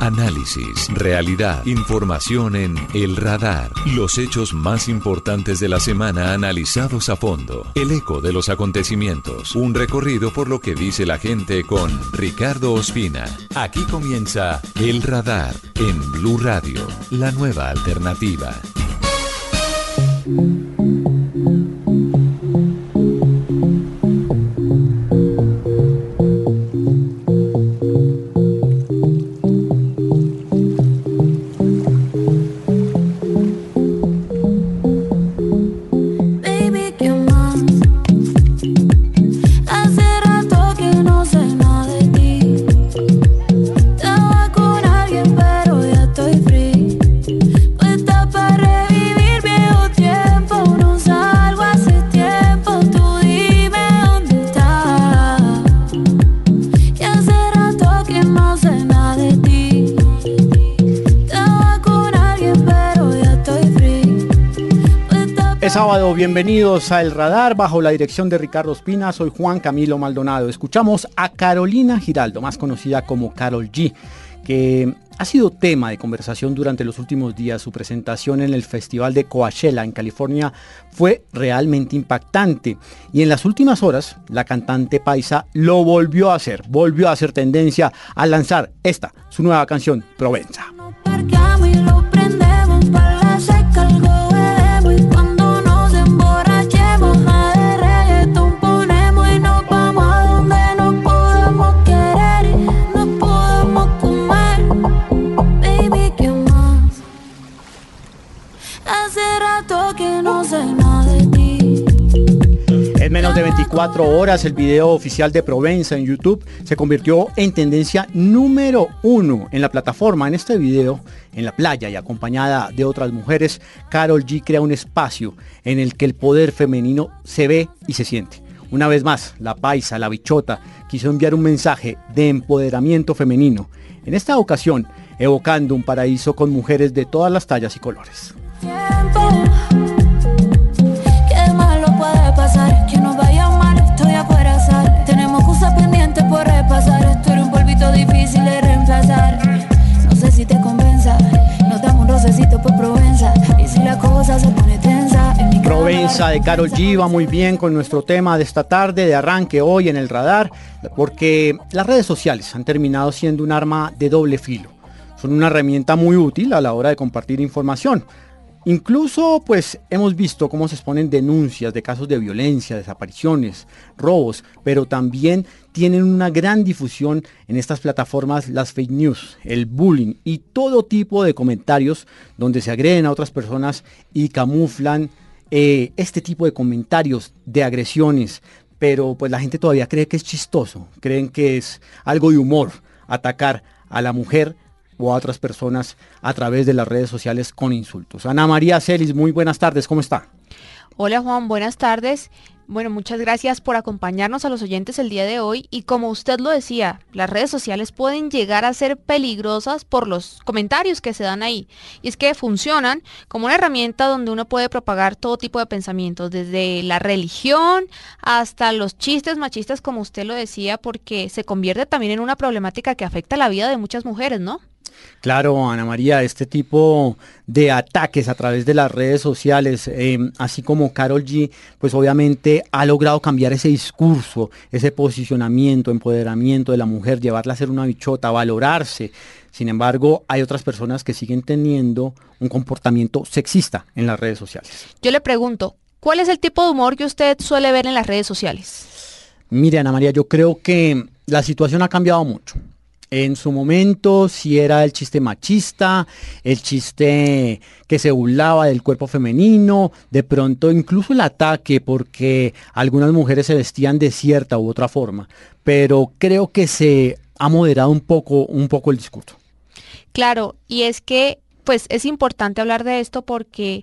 Análisis, realidad, información en El Radar. Los hechos más importantes de la semana analizados a fondo. El eco de los acontecimientos. Un recorrido por lo que dice la gente con Ricardo Ospina. Aquí comienza El Radar en Blue Radio, la nueva alternativa. Sábado, bienvenidos a El Radar bajo la dirección de Ricardo Espina. Soy Juan Camilo Maldonado. Escuchamos a Carolina Giraldo, más conocida como Carol G, que ha sido tema de conversación durante los últimos días. Su presentación en el Festival de Coachella en California fue realmente impactante. Y en las últimas horas, la cantante paisa lo volvió a hacer, volvió a hacer tendencia al lanzar esta, su nueva canción, Provenza. En 24 horas, el video oficial de Provenza en YouTube se convirtió en tendencia número uno en la plataforma. En este video, en la playa y acompañada de otras mujeres, Carol G crea un espacio en el que el poder femenino se ve y se siente. Una vez más, la paisa, la bichota, quiso enviar un mensaje de empoderamiento femenino. En esta ocasión, evocando un paraíso con mujeres de todas las tallas y colores. Difícil de reemplazar. No sé si te convenza, nos damos un rocecito por Provenza. Y si la cosa se pone tensa, en mi Provenza de Carol G va muy bien con nuestro tema de esta tarde, de arranque hoy en el radar, porque las redes sociales han terminado siendo un arma de doble filo. Son una herramienta muy útil a la hora de compartir información Incluso pues hemos visto cómo se exponen denuncias de casos de violencia, desapariciones, robos, pero también tienen una gran difusión en estas plataformas las fake news, el bullying y todo tipo de comentarios donde se agreden a otras personas y camuflan eh, este tipo de comentarios de agresiones, pero pues la gente todavía cree que es chistoso, creen que es algo de humor atacar a la mujer o a otras personas a través de las redes sociales con insultos. Ana María Celis, muy buenas tardes, ¿cómo está? Hola Juan, buenas tardes. Bueno, muchas gracias por acompañarnos a los oyentes el día de hoy y como usted lo decía, las redes sociales pueden llegar a ser peligrosas por los comentarios que se dan ahí. Y es que funcionan como una herramienta donde uno puede propagar todo tipo de pensamientos, desde la religión hasta los chistes machistas, como usted lo decía, porque se convierte también en una problemática que afecta la vida de muchas mujeres, ¿no? Claro, Ana María, este tipo de ataques a través de las redes sociales, em, así como Carol G, pues obviamente ha logrado cambiar ese discurso, ese posicionamiento, empoderamiento de la mujer, llevarla a ser una bichota, valorarse. Sin embargo, hay otras personas que siguen teniendo un comportamiento sexista en las redes sociales. Yo le pregunto, ¿cuál es el tipo de humor que usted suele ver en las redes sociales? Mire, Ana María, yo creo que la situación ha cambiado mucho. En su momento, si era el chiste machista, el chiste que se burlaba del cuerpo femenino, de pronto incluso el ataque porque algunas mujeres se vestían de cierta u otra forma. Pero creo que se ha moderado un poco, un poco el discurso. Claro, y es que pues es importante hablar de esto porque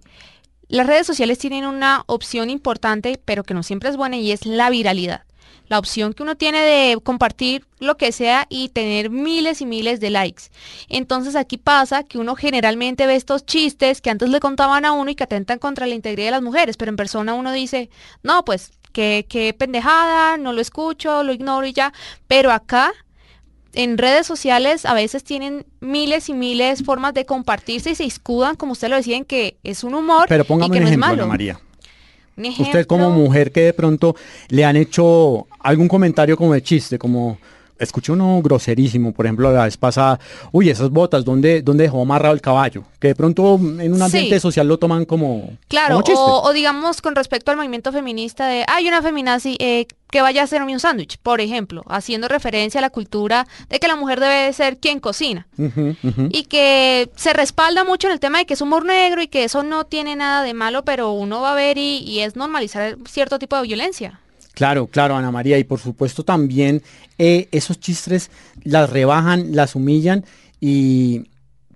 las redes sociales tienen una opción importante, pero que no siempre es buena, y es la viralidad la opción que uno tiene de compartir lo que sea y tener miles y miles de likes. Entonces aquí pasa que uno generalmente ve estos chistes que antes le contaban a uno y que atentan contra la integridad de las mujeres, pero en persona uno dice, no, pues qué, qué pendejada, no lo escucho, lo ignoro y ya. Pero acá en redes sociales a veces tienen miles y miles formas de compartirse y se escudan, como usted lo decía, en que es un humor Pero póngame y que un no ejemplo, es malo. Ana María. Usted como mujer que de pronto le han hecho algún comentario como de chiste, como escuché uno groserísimo, por ejemplo, la vez pasada, uy, esas botas, ¿dónde, dónde dejó amarrado el caballo? Que de pronto en un ambiente Sí. social lo toman como, Claro, como chiste. o, o digamos con respecto al movimiento feminista de, hay una feminazi eh, que vaya a hacerme un sándwich, por ejemplo, haciendo referencia a la cultura de que la mujer debe ser quien cocina. Y que se respalda mucho en el tema de que es humor negro y que eso no tiene nada de malo, pero uno va a ver y, y es normalizar cierto tipo de violencia. Claro, claro, Ana María, y por supuesto también eh, esos chistes las rebajan, las humillan y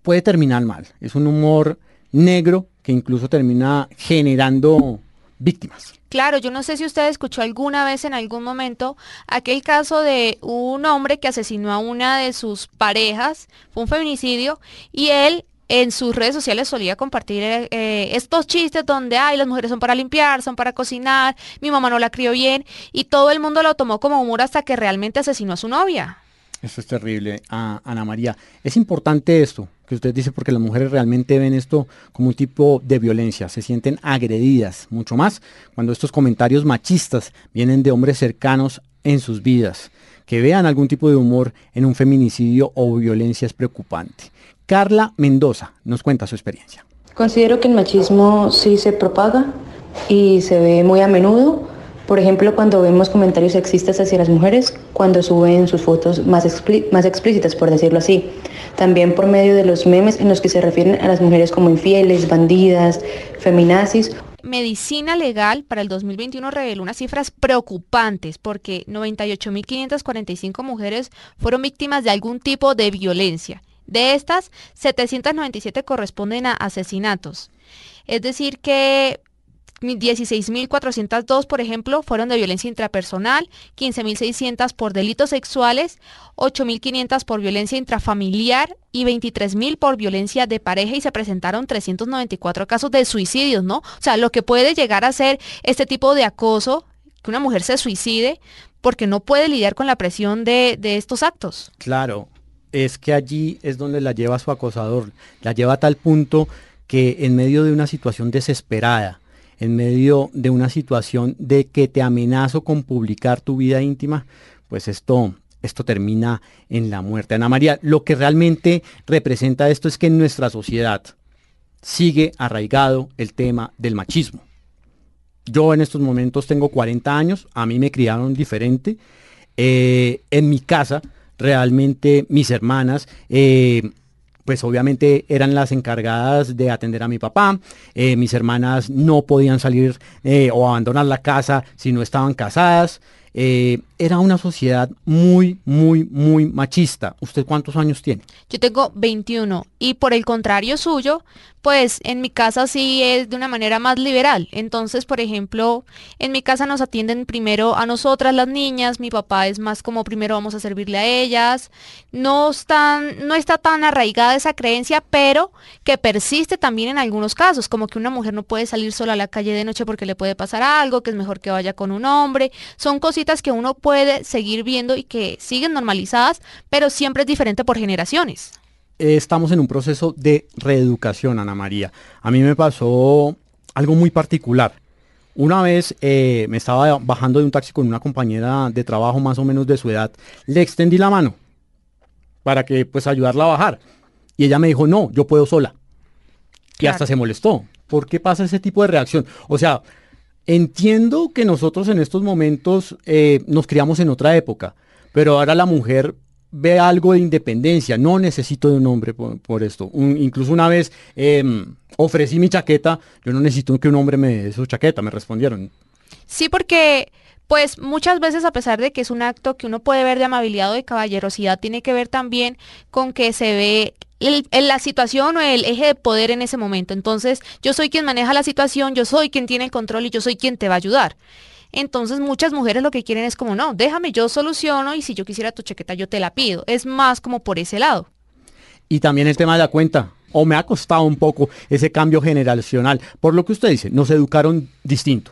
puede terminar mal. Es un humor negro que incluso termina generando víctimas. Claro, yo no sé si usted escuchó alguna vez en algún momento aquel caso de un hombre que asesinó a una de sus parejas, fue un feminicidio, y él en sus redes sociales solía compartir eh, eh, estos chistes donde, ay, las mujeres son para limpiar, son para cocinar, mi mamá no la crió bien, y todo el mundo lo tomó como humor hasta que realmente asesinó a su novia. Eso es terrible, Ana María. Es importante esto que usted dice porque las mujeres realmente ven esto como un tipo de violencia, se sienten agredidas mucho más cuando estos comentarios machistas vienen de hombres cercanos en sus vidas. Que vean algún tipo de humor en un feminicidio o violencia es preocupante. Carla Mendoza nos cuenta su experiencia. Considero que el machismo sí se propaga y se ve muy a menudo. Por ejemplo, cuando vemos comentarios sexistas hacia las mujeres, cuando suben sus fotos más, explí- más explícitas, por decirlo así. También por medio de los memes en los que se refieren a las mujeres como infieles, bandidas, feminazis Medicina Legal para el 2021 reveló unas cifras preocupantes porque 98.545 mujeres fueron víctimas de algún tipo de violencia. De estas, 797 corresponden a asesinatos. Es decir que 16.402, por ejemplo, fueron de violencia intrapersonal, 15.600 por delitos sexuales, 8.500 por violencia intrafamiliar y 23.000 por violencia de pareja y se presentaron 394 casos de suicidios, ¿no? O sea, lo que puede llegar a ser este tipo de acoso, que una mujer se suicide porque no puede lidiar con la presión de, de estos actos. Claro, es que allí es donde la lleva su acosador, la lleva a tal punto que en medio de una situación desesperada, en medio de una situación de que te amenazo con publicar tu vida íntima, pues esto, esto termina en la muerte. Ana María, lo que realmente representa esto es que en nuestra sociedad sigue arraigado el tema del machismo. Yo en estos momentos tengo 40 años, a mí me criaron diferente. Eh, en mi casa, realmente mis hermanas, eh, pues obviamente eran las encargadas de atender a mi papá. Eh, mis hermanas no podían salir eh, o abandonar la casa si no estaban casadas. Era una sociedad muy, muy, muy machista. ¿Usted cuántos años tiene? Yo tengo 21 y por el contrario suyo, pues en mi casa sí es de una manera más liberal. Entonces, por ejemplo, en mi casa nos atienden primero a nosotras las niñas, mi papá es más como primero vamos a servirle a ellas. No, están, no está tan arraigada esa creencia, pero que persiste también en algunos casos, como que una mujer no puede salir sola a la calle de noche porque le puede pasar algo, que es mejor que vaya con un hombre. Son cositas que uno puede seguir viendo y que siguen normalizadas, pero siempre es diferente por generaciones eh, estamos en un proceso de reeducación, Ana María. A mí me pasó algo muy particular. Una vez eh, me estaba bajando de un taxi con una compañera de trabajo más o menos de su edad. Le extendí la mano para que pues ayudarla a bajar. Y ella me dijo, no, yo puedo sola. Y hasta se molestó. ¿Por qué pasa ese tipo de reacción? O sea, entiendo que nosotros en estos momentos eh, nos criamos en otra época, pero ahora la mujer ve algo de independencia, no necesito de un hombre por, esto. Incluso una vez em, ofrecí mi chaqueta, yo no necesito que un hombre me dé su chaqueta, me respondieron. Sí, porque pues muchas veces a pesar de que es un acto que uno puede ver de amabilidad o de caballerosidad, tiene que ver también con que se ve el- la situación o el eje de poder en ese momento. Entonces, yo soy quien maneja la situación, yo soy quien tiene el control y yo soy quien te va a ayudar. Entonces muchas mujeres lo que quieren es como, no, déjame, yo soluciono y si yo quisiera tu chaqueta yo te la pido. Es más como por ese lado. Y también el tema de la cuenta. O me ha costado un poco ese cambio generacional. Por lo que usted dice, nos educaron distinto.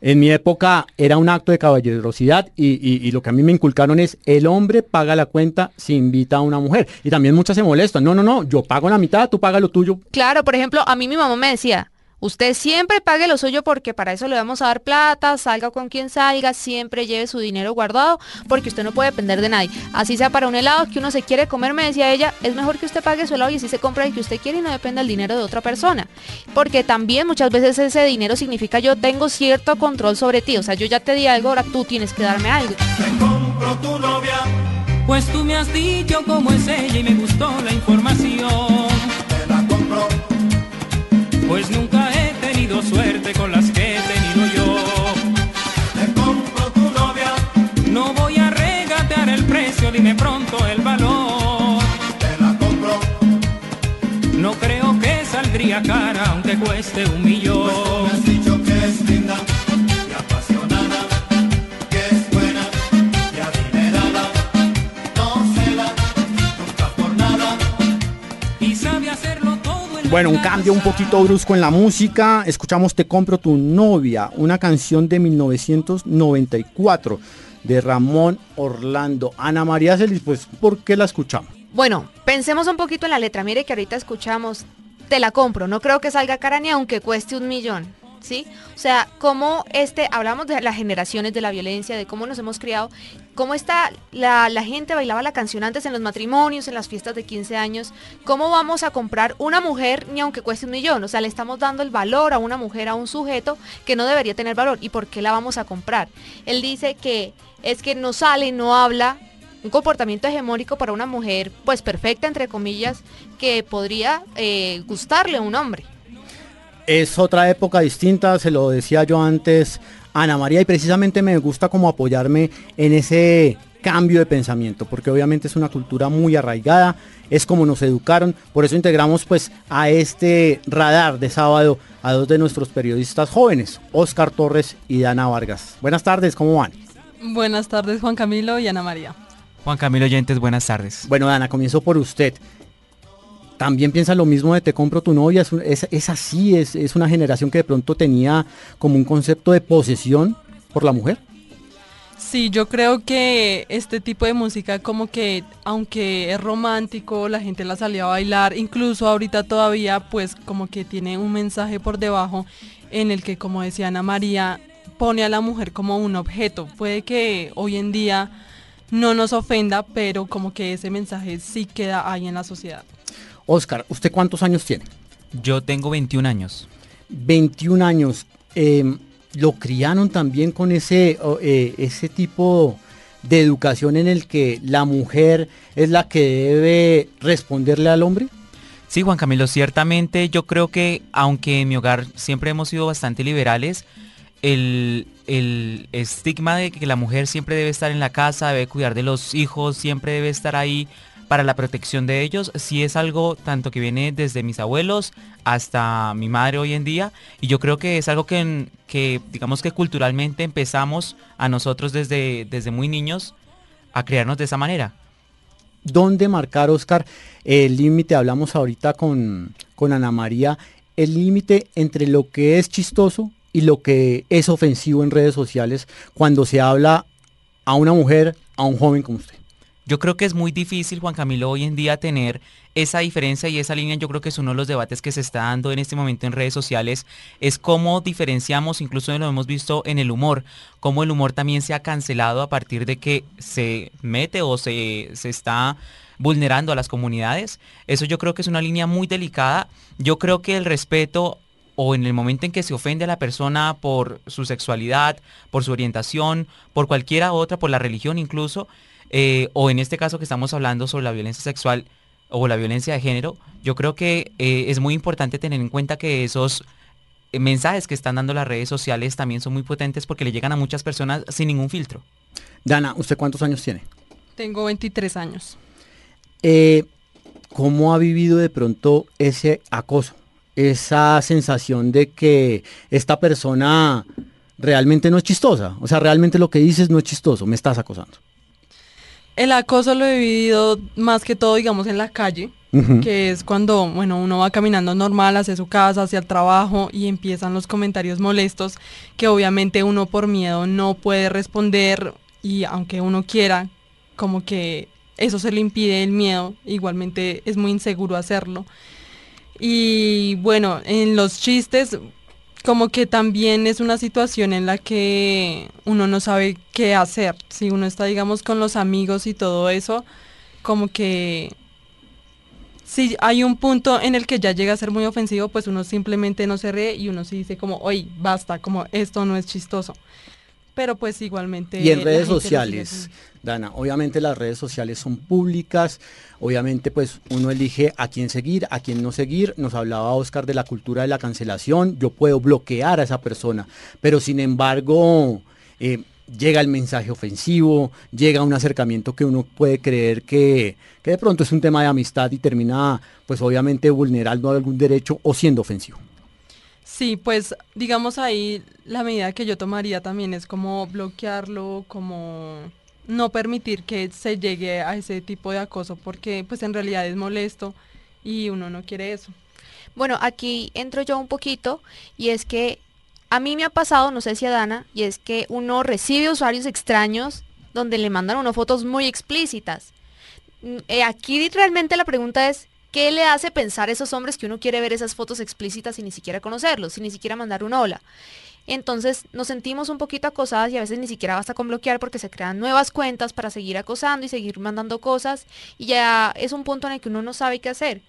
En mi época era un acto de caballerosidad y, lo que a mí me inculcaron es el hombre paga la cuenta si invita a una mujer. Y también muchas se molestan. No, no, no, yo pago la mitad, tú pagas lo tuyo. Claro, por ejemplo, a mí mi mamá me decía, Usted siempre pague lo suyo porque para eso le vamos a dar plata, salga con quien salga, siempre lleve su dinero guardado porque usted no puede depender de nadie. Así sea para un helado que uno se quiere comer, me decía ella, es mejor que usted pague su helado y así se compra el que usted quiere y no dependa del dinero de otra persona. Porque también muchas veces ese dinero significa yo tengo cierto control sobre ti. O sea, yo ya te di algo, ahora tú tienes que darme algo. compro tu novia, pues tú me has dicho cómo es ella y me gustó la información. Te la compro, pues nunca suerte con las que he tenido yo. Te compro tu novia. No voy a regatear el precio, dime pronto el valor. Te la compro. No creo que saldría cara aunque cueste un millón. Bueno, un cambio un poquito brusco en la música. Escuchamos Te compro tu novia, una canción de 1994 de Ramón Orlando. Ana María Celis, pues, ¿por qué la escuchamos? Bueno, pensemos un poquito en la letra. Mire que ahorita escuchamos Te la compro. No creo que salga cara ni aunque cueste un millón. ¿sí? O sea, cómo este, hablamos de las generaciones de la violencia, de cómo nos hemos criado, cómo está la, la, gente bailaba la canción antes en los matrimonios, en las fiestas de 15 años, cómo vamos a comprar una mujer ni aunque cueste un millón, o sea, le estamos dando el valor a una mujer, a un sujeto que no debería tener valor, ¿y por qué la vamos a comprar? Él dice que es que no sale, no habla, un comportamiento hegemónico para una mujer, pues perfecta, entre comillas, que podría eh, gustarle a un hombre. Es otra época distinta, se lo decía yo antes, Ana María, y precisamente me gusta como apoyarme en ese cambio de pensamiento, porque obviamente es una cultura muy arraigada, es como nos educaron, por eso integramos pues a este radar de sábado a dos de nuestros periodistas jóvenes, Oscar Torres y Ana Vargas. Buenas tardes, ¿cómo van? Buenas tardes Juan Camilo y Ana María. Juan Camilo Oyentes, buenas tardes. Bueno, Ana, comienzo por usted también piensa lo mismo de te compro tu novia, es, así, es, es, una generación que de pronto tenía como un concepto de posesión por la mujer. Sí, yo creo que este tipo de música como que aunque es romántico, la gente la salía a bailar, incluso ahorita todavía pues como que tiene un mensaje por debajo en el que como decía Ana María, pone a la mujer como un objeto. Puede que hoy en día no nos ofenda, pero como que ese mensaje sí queda ahí en la sociedad. Oscar, ¿usted cuántos años tiene? Yo tengo 21 años. 21 años. Em, ¿Lo criaron también con ese, eh, ese tipo de educación en el que la mujer es la que debe responderle al hombre? Sí, Juan Camilo, ciertamente yo creo que aunque en mi hogar siempre hemos sido bastante liberales, el, el, estigma de que la mujer siempre debe estar en la casa, debe cuidar de los hijos, siempre debe estar ahí para la protección de ellos sí es algo tanto que viene desde mis abuelos hasta mi madre hoy en día y yo creo que es algo que, digamos que culturalmente empezamos a nosotros desde, desde muy niños a crearnos de esa manera. ¿Dónde marcar, Oscar, el límite? Hablamos ahorita con, con Ana María, el límite entre lo que es chistoso y lo que es ofensivo en redes sociales cuando se habla a una mujer, a un joven como usted. Yo creo que es muy difícil, Juan Camilo, hoy en día tener esa diferencia y esa línea. Yo creo que es uno de los debates que se está dando en este momento en redes sociales, es cómo diferenciamos, incluso lo hemos visto en el humor, cómo el humor también se ha cancelado a partir de que se mete o se, se está vulnerando a las comunidades. Eso yo creo que es una línea muy delicada. Yo creo que el respeto o en el momento en que se ofende a la persona por su sexualidad, por su orientación, por cualquiera otra, por la religión incluso, eh, o en este caso que estamos hablando sobre la violencia sexual o la violencia de género, yo creo que eh, es muy importante tener en cuenta que esos eh, mensajes que están dando las redes sociales también son muy potentes porque le llegan a muchas personas sin ningún filtro. Dana, ¿usted cuántos años tiene? Tengo 23 años. ¿Cómo ha vivido de pronto ese acoso? Esa sensación de que esta persona realmente no es chistosa. O sea, realmente lo que dices no es chistoso, me estás acosando. El acoso lo he vivido más que todo, digamos, en la calle. que es cuando, bueno, uno va caminando normal hacia su casa, hacia el trabajo y empiezan los comentarios molestos que obviamente uno por miedo no puede responder y aunque uno quiera, como que eso se le impide el miedo, igualmente es muy inseguro hacerlo. Y bueno, en los chistes, como que también es una situación en la que uno no sabe qué hacer. Si uno está, digamos, con los amigos y todo eso, como que si hay un punto en el que ya llega a ser muy ofensivo, pues uno simplemente no se ríe y uno sí dice como, oye, basta, como esto no es chistoso. Pero pues igualmente... Y en redes sociales, Dana, obviamente las redes sociales son públicas, obviamente pues uno elige a quién seguir, a quién no seguir. Nos hablaba Oscar de la cultura de la cancelación, yo puedo bloquear a esa persona, pero sin embargo... Eh, llega el mensaje ofensivo, llega un acercamiento que uno puede creer que, que, de pronto es un tema de amistad y termina pues obviamente vulnerando algún derecho o siendo ofensivo. Sí, pues digamos ahí la medida que yo tomaría también es como bloquearlo, como no permitir que se llegue a ese tipo de acoso porque pues en realidad es molesto y uno no quiere eso. Bueno, aquí entro yo un poquito y es que a mí me ha pasado, no sé si a Dana, y es que uno recibe usuarios extraños donde le mandan unas fotos muy explícitas. Mm, eh, aquí realmente la pregunta es, ¿qué le hace pensar a esos hombres que uno quiere ver esas fotos explícitas sin ni siquiera conocerlos, sin ni siquiera mandar un hola? Entonces nos sentimos un poquito acosadas y a veces ni siquiera basta con bloquear porque se crean nuevas cuentas para seguir acosando y seguir mandando cosas y ya es un punto en el que uno no sabe qué hacer.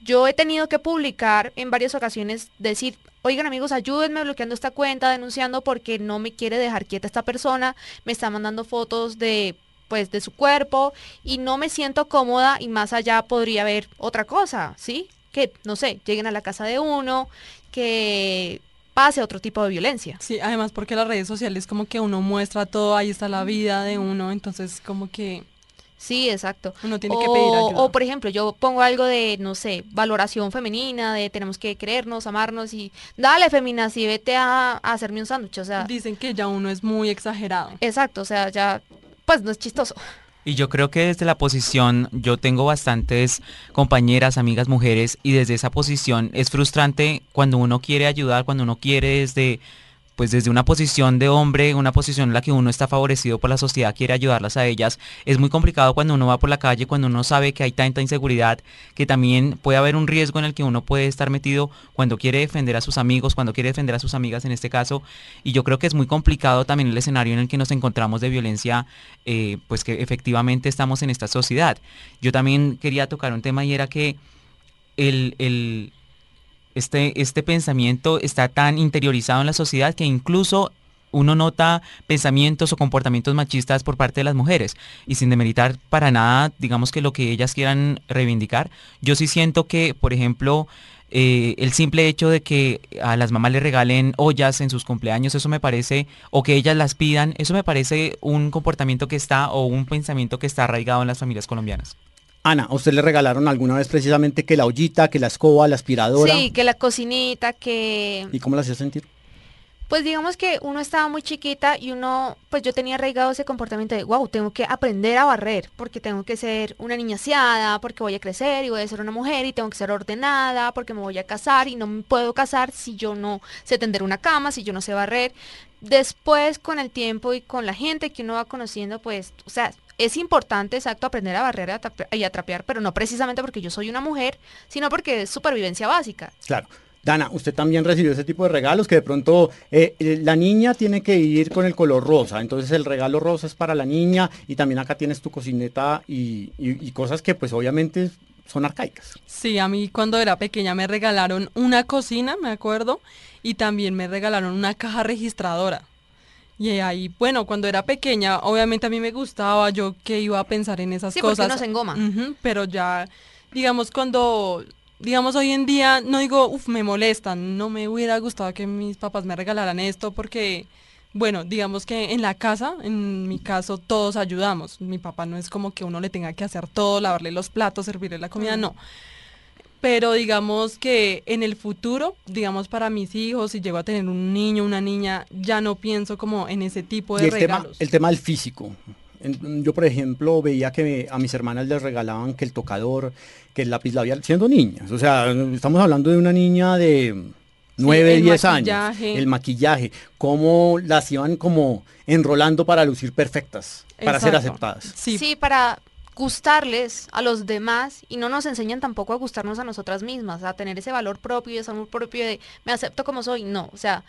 Yo he tenido que publicar en varias ocasiones, decir, oigan amigos, ayúdenme bloqueando esta cuenta, denunciando porque no me quiere dejar quieta esta persona, me está mandando fotos de pues de su cuerpo y no me siento cómoda y más allá podría haber otra cosa, ¿sí? Que, no sé, lleguen a la casa de uno, que pase otro tipo de violencia. Sí, además porque las redes sociales como que uno muestra todo, ahí está la vida de uno, entonces como que Sí, exacto. Uno tiene que pedir ayuda. O por ejemplo, yo pongo algo de, no sé, valoración femenina, de tenemos que querernos, amarnos y dale femina, si vete a, hacerme un sándwich, o sea. Dicen que ya uno es muy exagerado. Exacto, o sea, ya, pues no es chistoso. Y yo creo que desde la posición, yo tengo bastantes compañeras, amigas, mujeres, y desde esa posición es frustrante cuando uno quiere ayudar, cuando uno quiere desde pues desde una posición de hombre, una posición en la que uno está favorecido por la sociedad, quiere ayudarlas a ellas, es muy complicado cuando uno va por la calle, cuando uno sabe que hay tanta inseguridad, que también puede haber un riesgo en el que uno puede estar metido cuando quiere defender a sus amigos, cuando quiere defender a sus amigas en este caso, y yo creo que es muy complicado también el escenario en el que nos encontramos de violencia, eh, pues que efectivamente estamos en esta sociedad. Yo también quería tocar un tema y era que el, el este, este pensamiento está tan interiorizado en la sociedad que incluso uno nota pensamientos o comportamientos machistas por parte de las mujeres y sin demeritar para nada, digamos que lo que ellas quieran reivindicar. Yo sí siento que, por ejemplo, eh, el simple hecho de que a las mamás le regalen ollas en sus cumpleaños, eso me parece, o que ellas las pidan, eso me parece un comportamiento que está o un pensamiento que está arraigado en las familias colombianas. Ana, ¿a usted le regalaron alguna vez precisamente que la ollita, que la escoba, la aspiradora? Sí, que la cocinita, que... ¿Y cómo la hacía sentir? Pues digamos que uno estaba muy chiquita y uno, pues yo tenía arraigado ese comportamiento de, wow, tengo que aprender a barrer, porque tengo que ser una niña aseada, porque voy a crecer y voy a ser una mujer y tengo que ser ordenada, porque me voy a casar y no me puedo casar si yo no sé tender una cama, si yo no sé barrer. Después, con el tiempo y con la gente que uno va conociendo, pues, o sea, es importante, exacto, aprender a barrer y a trapear, pero no precisamente porque yo soy una mujer, sino porque es supervivencia básica. Claro. Dana, usted también recibió ese tipo de regalos que de pronto eh, eh, la niña tiene que ir con el color rosa, entonces el regalo rosa es para la niña y también acá tienes tu cocineta y, y cosas que pues obviamente son arcaicas. Sí, a mí cuando era pequeña me regalaron una cocina, me acuerdo, y también me regalaron una caja registradora. Y ahí, bueno, cuando era pequeña, obviamente a mí me gustaba, yo que iba a pensar en esas sí, cosas. Porque se engoma. pero ya, digamos, cuando, digamos, hoy en día, no digo, uff, me molestan, no me hubiera gustado que mis papás me regalaran esto porque, bueno, digamos que en la casa, en mi caso, todos ayudamos. Mi papá no es como que uno le tenga que hacer todo, lavarle los platos, servirle la comida, no pero digamos que en el futuro, digamos para mis hijos, si llego a tener un niño, una niña, ya no pienso como en ese tipo de el regalos. Tema, el tema del físico. yo, por ejemplo, veía que a mis hermanas les regalaban que el tocador, que el lápiz labial, siendo niñas. O sea, estamos hablando de una niña de 9, 10 años. El maquillaje. Cómo las iban como enrolando para lucir perfectas, para ser aceptadas. sí, para gustarles a los demás y no nos enseñan tampoco a gustarnos a nosotras mismas, a tener ese valor propio y ese amor propio de me acepto como soy. No, o sea,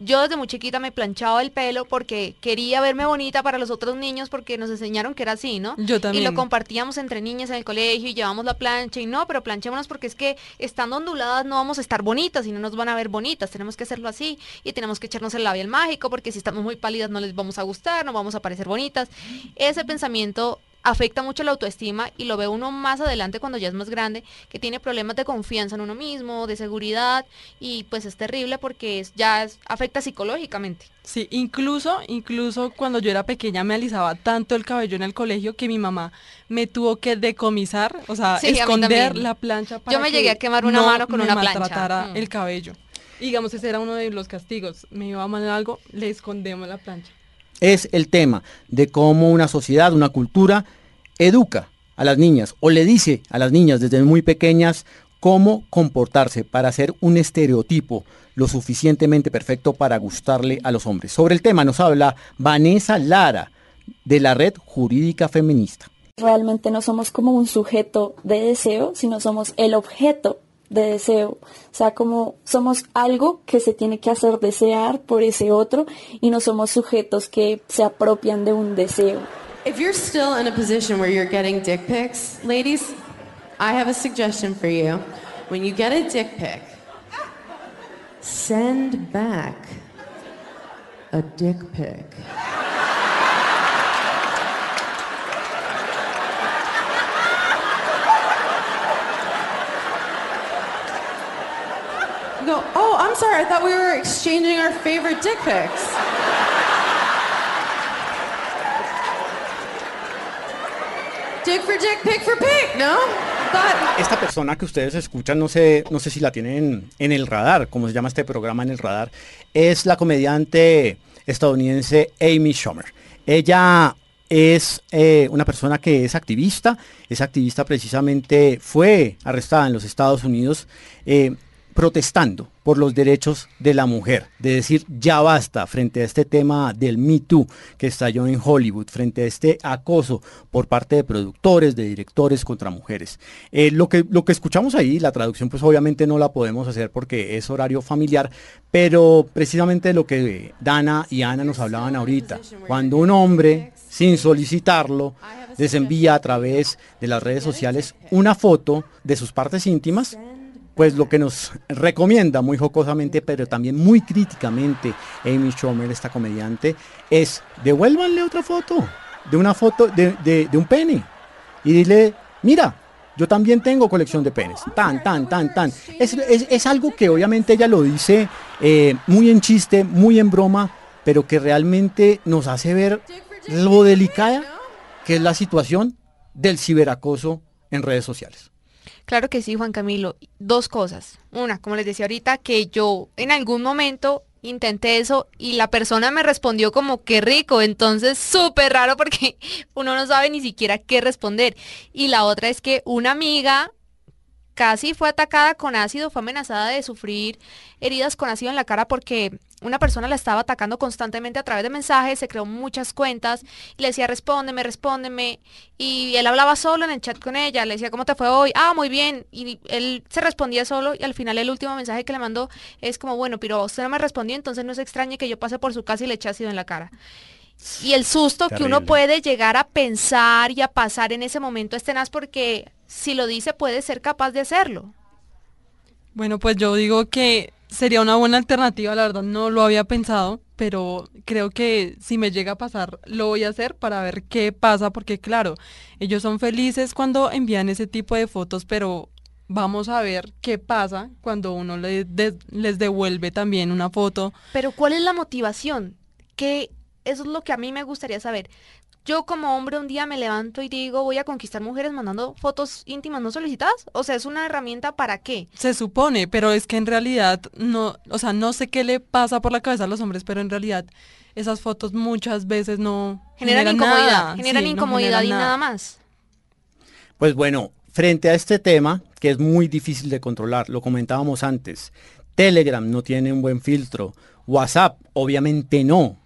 yo desde muy chiquita me planchaba el pelo porque quería verme bonita para los otros niños porque nos enseñaron que era así, ¿no? Yo también. Y lo compartíamos entre niñas en el colegio y llevamos la plancha y no, pero planchémonos porque es que estando onduladas no vamos a estar bonitas y no nos van a ver bonitas, tenemos que hacerlo así y tenemos que echarnos el labial mágico porque si estamos muy pálidas no les vamos a gustar, no vamos a parecer bonitas. Ese pensamiento afecta mucho la autoestima y lo ve uno más adelante cuando ya es más grande, que tiene problemas de confianza en uno mismo, de seguridad y pues es terrible porque ya afecta psicológicamente. Sí, incluso, incluso cuando yo era pequeña me alisaba tanto el cabello en el colegio que mi mamá me tuvo que decomisar, o sea, esconder la plancha para Yo me llegué a quemar una mano con una plancha. Mm. el cabello. digamos, ese era uno de los castigos. Me iba a mandar algo, le escondemos la plancha es el tema de cómo una sociedad, una cultura, educa a las niñas o le dice a las niñas desde muy pequeñas cómo comportarse para ser un estereotipo lo suficientemente perfecto para gustarle a los hombres. Sobre el tema nos habla Vanessa Lara de la Red Jurídica Feminista. Realmente no somos como un sujeto de deseo, sino somos el objeto de deseo. O sea, como somos algo que se tiene que hacer desear por ese otro y no somos sujetos que se apropian de un deseo. If you're still in a position where you're getting dick pics, ladies, I have a suggestion for you. When you get a dick pic, send back a dick pic. Go, oh, I'm sorry, I thought we were exchanging our favorite dick pics. Dick for dick, pic for pic, ¿no? Esta persona que ustedes escuchan, no sé, no sé si la tienen en el radar, como se llama este programa en el radar, es la comediante estadounidense Amy Schumer. Ella es eh, una persona que es activista, es activista precisamente, fue arrestada en los Estados Unidos. Eh, protestando por los derechos de la mujer, de decir ya basta frente a este tema del Me Too que estalló en Hollywood, frente a este acoso por parte de productores, de directores contra mujeres. Eh, lo, que, lo que escuchamos ahí, la traducción pues obviamente no la podemos hacer porque es horario familiar, pero precisamente lo que Dana y Ana nos hablaban ahorita, cuando un hombre sin solicitarlo les envía a través de las redes sociales una foto de sus partes íntimas, pues lo que nos recomienda muy jocosamente, pero también muy críticamente Amy Schumer, esta comediante, es devuélvanle otra foto, de una foto de, un pene, y dile, mira, yo también tengo colección de penes, tan, tan, tan, tan. Es, algo que obviamente ella lo dice eh, muy en chiste, muy en broma, pero que realmente nos hace ver lo delicada que es la situación del ciberacoso en redes sociales. Claro que sí, Juan Camilo. Dos cosas. Una, como les decía ahorita, que yo en algún momento intenté eso y la persona me respondió como que rico, entonces súper raro porque uno no sabe ni siquiera qué responder. Y la otra es que una amiga casi fue atacada con ácido, fue amenazada de sufrir heridas con ácido en la cara porque una persona la estaba atacando constantemente a través de mensajes, se creó muchas cuentas y le decía respóndeme, respóndeme y él hablaba solo en el chat con ella, le decía ¿cómo te fue hoy? Ah, muy bien y él se respondía solo y al final el último mensaje que le mandó es como bueno, pero usted no me respondió, entonces no se extrañe que yo pase por su casa y le eche ácido en la cara. Y el susto que uno puede llegar a pensar y a pasar en ese momento es tenaz porque si lo dice puede ser capaz de hacerlo. Bueno, pues yo digo que sería una buena alternativa, la verdad no lo había pensado, pero creo que si me llega a pasar lo voy a hacer para ver qué pasa, porque claro, ellos son felices cuando envían ese tipo de fotos, pero vamos a ver qué pasa cuando uno les, les devuelve también una foto. Pero ¿cuál es la motivación? Que eso es lo que a mí me gustaría saber. yo como hombre un día me levanto y digo voy a conquistar mujeres mandando fotos íntimas no solicitadas? O sea, ¿es una herramienta para qué? Se supone, pero es que en realidad no, o sea, no sé qué le pasa por la cabeza a los hombres, pero en realidad esas fotos muchas veces no generan, incomodidad, generan incomodidad y nada más. Pues bueno, frente a este tema, que es muy difícil de controlar, lo comentábamos antes, Telegram no tiene un buen filtro, WhatsApp obviamente no,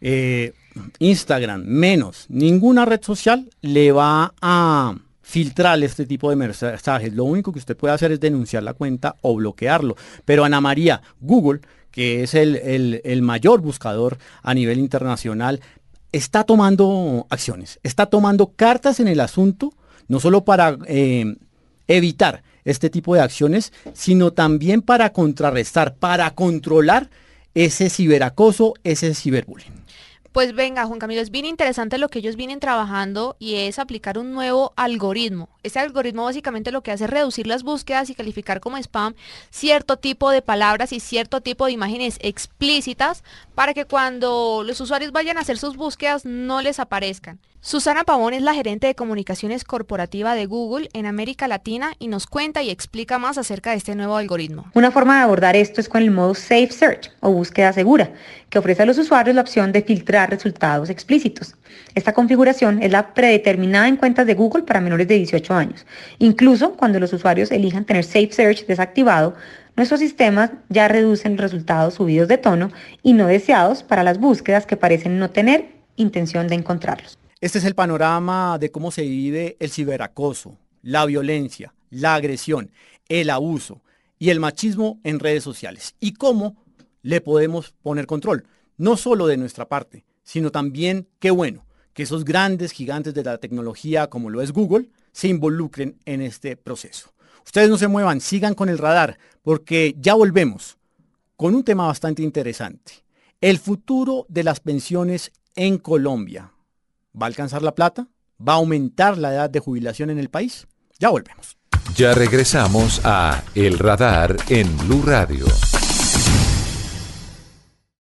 eh, Instagram menos, ninguna red social le va a filtrar este tipo de mensajes. Lo único que usted puede hacer es denunciar la cuenta o bloquearlo. Pero Ana María, Google, que es el, mayor buscador a nivel internacional, está tomando acciones, está tomando cartas en el asunto, no solo para eh, evitar este tipo de acciones, sino también para contrarrestar, para controlar ese ciberacoso, ese ciberbullying. Pues venga, Juan Camilo, es bien interesante lo que ellos vienen trabajando y es aplicar un nuevo algoritmo. Este algoritmo básicamente lo que hace es reducir las búsquedas y calificar como spam cierto tipo de palabras y cierto tipo de imágenes explícitas para que cuando los usuarios vayan a hacer sus búsquedas no les aparezcan. Susana Pavón es la gerente de comunicaciones corporativa de Google en América Latina y nos cuenta y explica más acerca de este nuevo algoritmo. Una forma de abordar esto es con el modo Safe Search o búsqueda segura, que ofrece a los usuarios la opción de filtrar resultados explícitos. Esta configuración es la predeterminada en cuentas de Google para menores de 18 años. Incluso cuando los usuarios elijan tener Safe Search desactivado, nuestros sistemas ya reducen resultados subidos de tono y no deseados para las búsquedas que parecen no tener intención de encontrarlos. Este es el panorama de cómo se vive el ciberacoso, la violencia, la agresión, el abuso y el machismo en redes sociales y cómo le podemos poner control, no solo de nuestra parte, sino también, qué bueno, que esos grandes gigantes de la tecnología como lo es Google se involucren en este proceso. Ustedes no se muevan, sigan con el radar, porque ya volvemos con un tema bastante interesante. El futuro de las pensiones en Colombia. ¿Va a alcanzar la plata? ¿Va a aumentar la edad de jubilación en el país? Ya volvemos. Ya regresamos a El Radar en Blue Radio.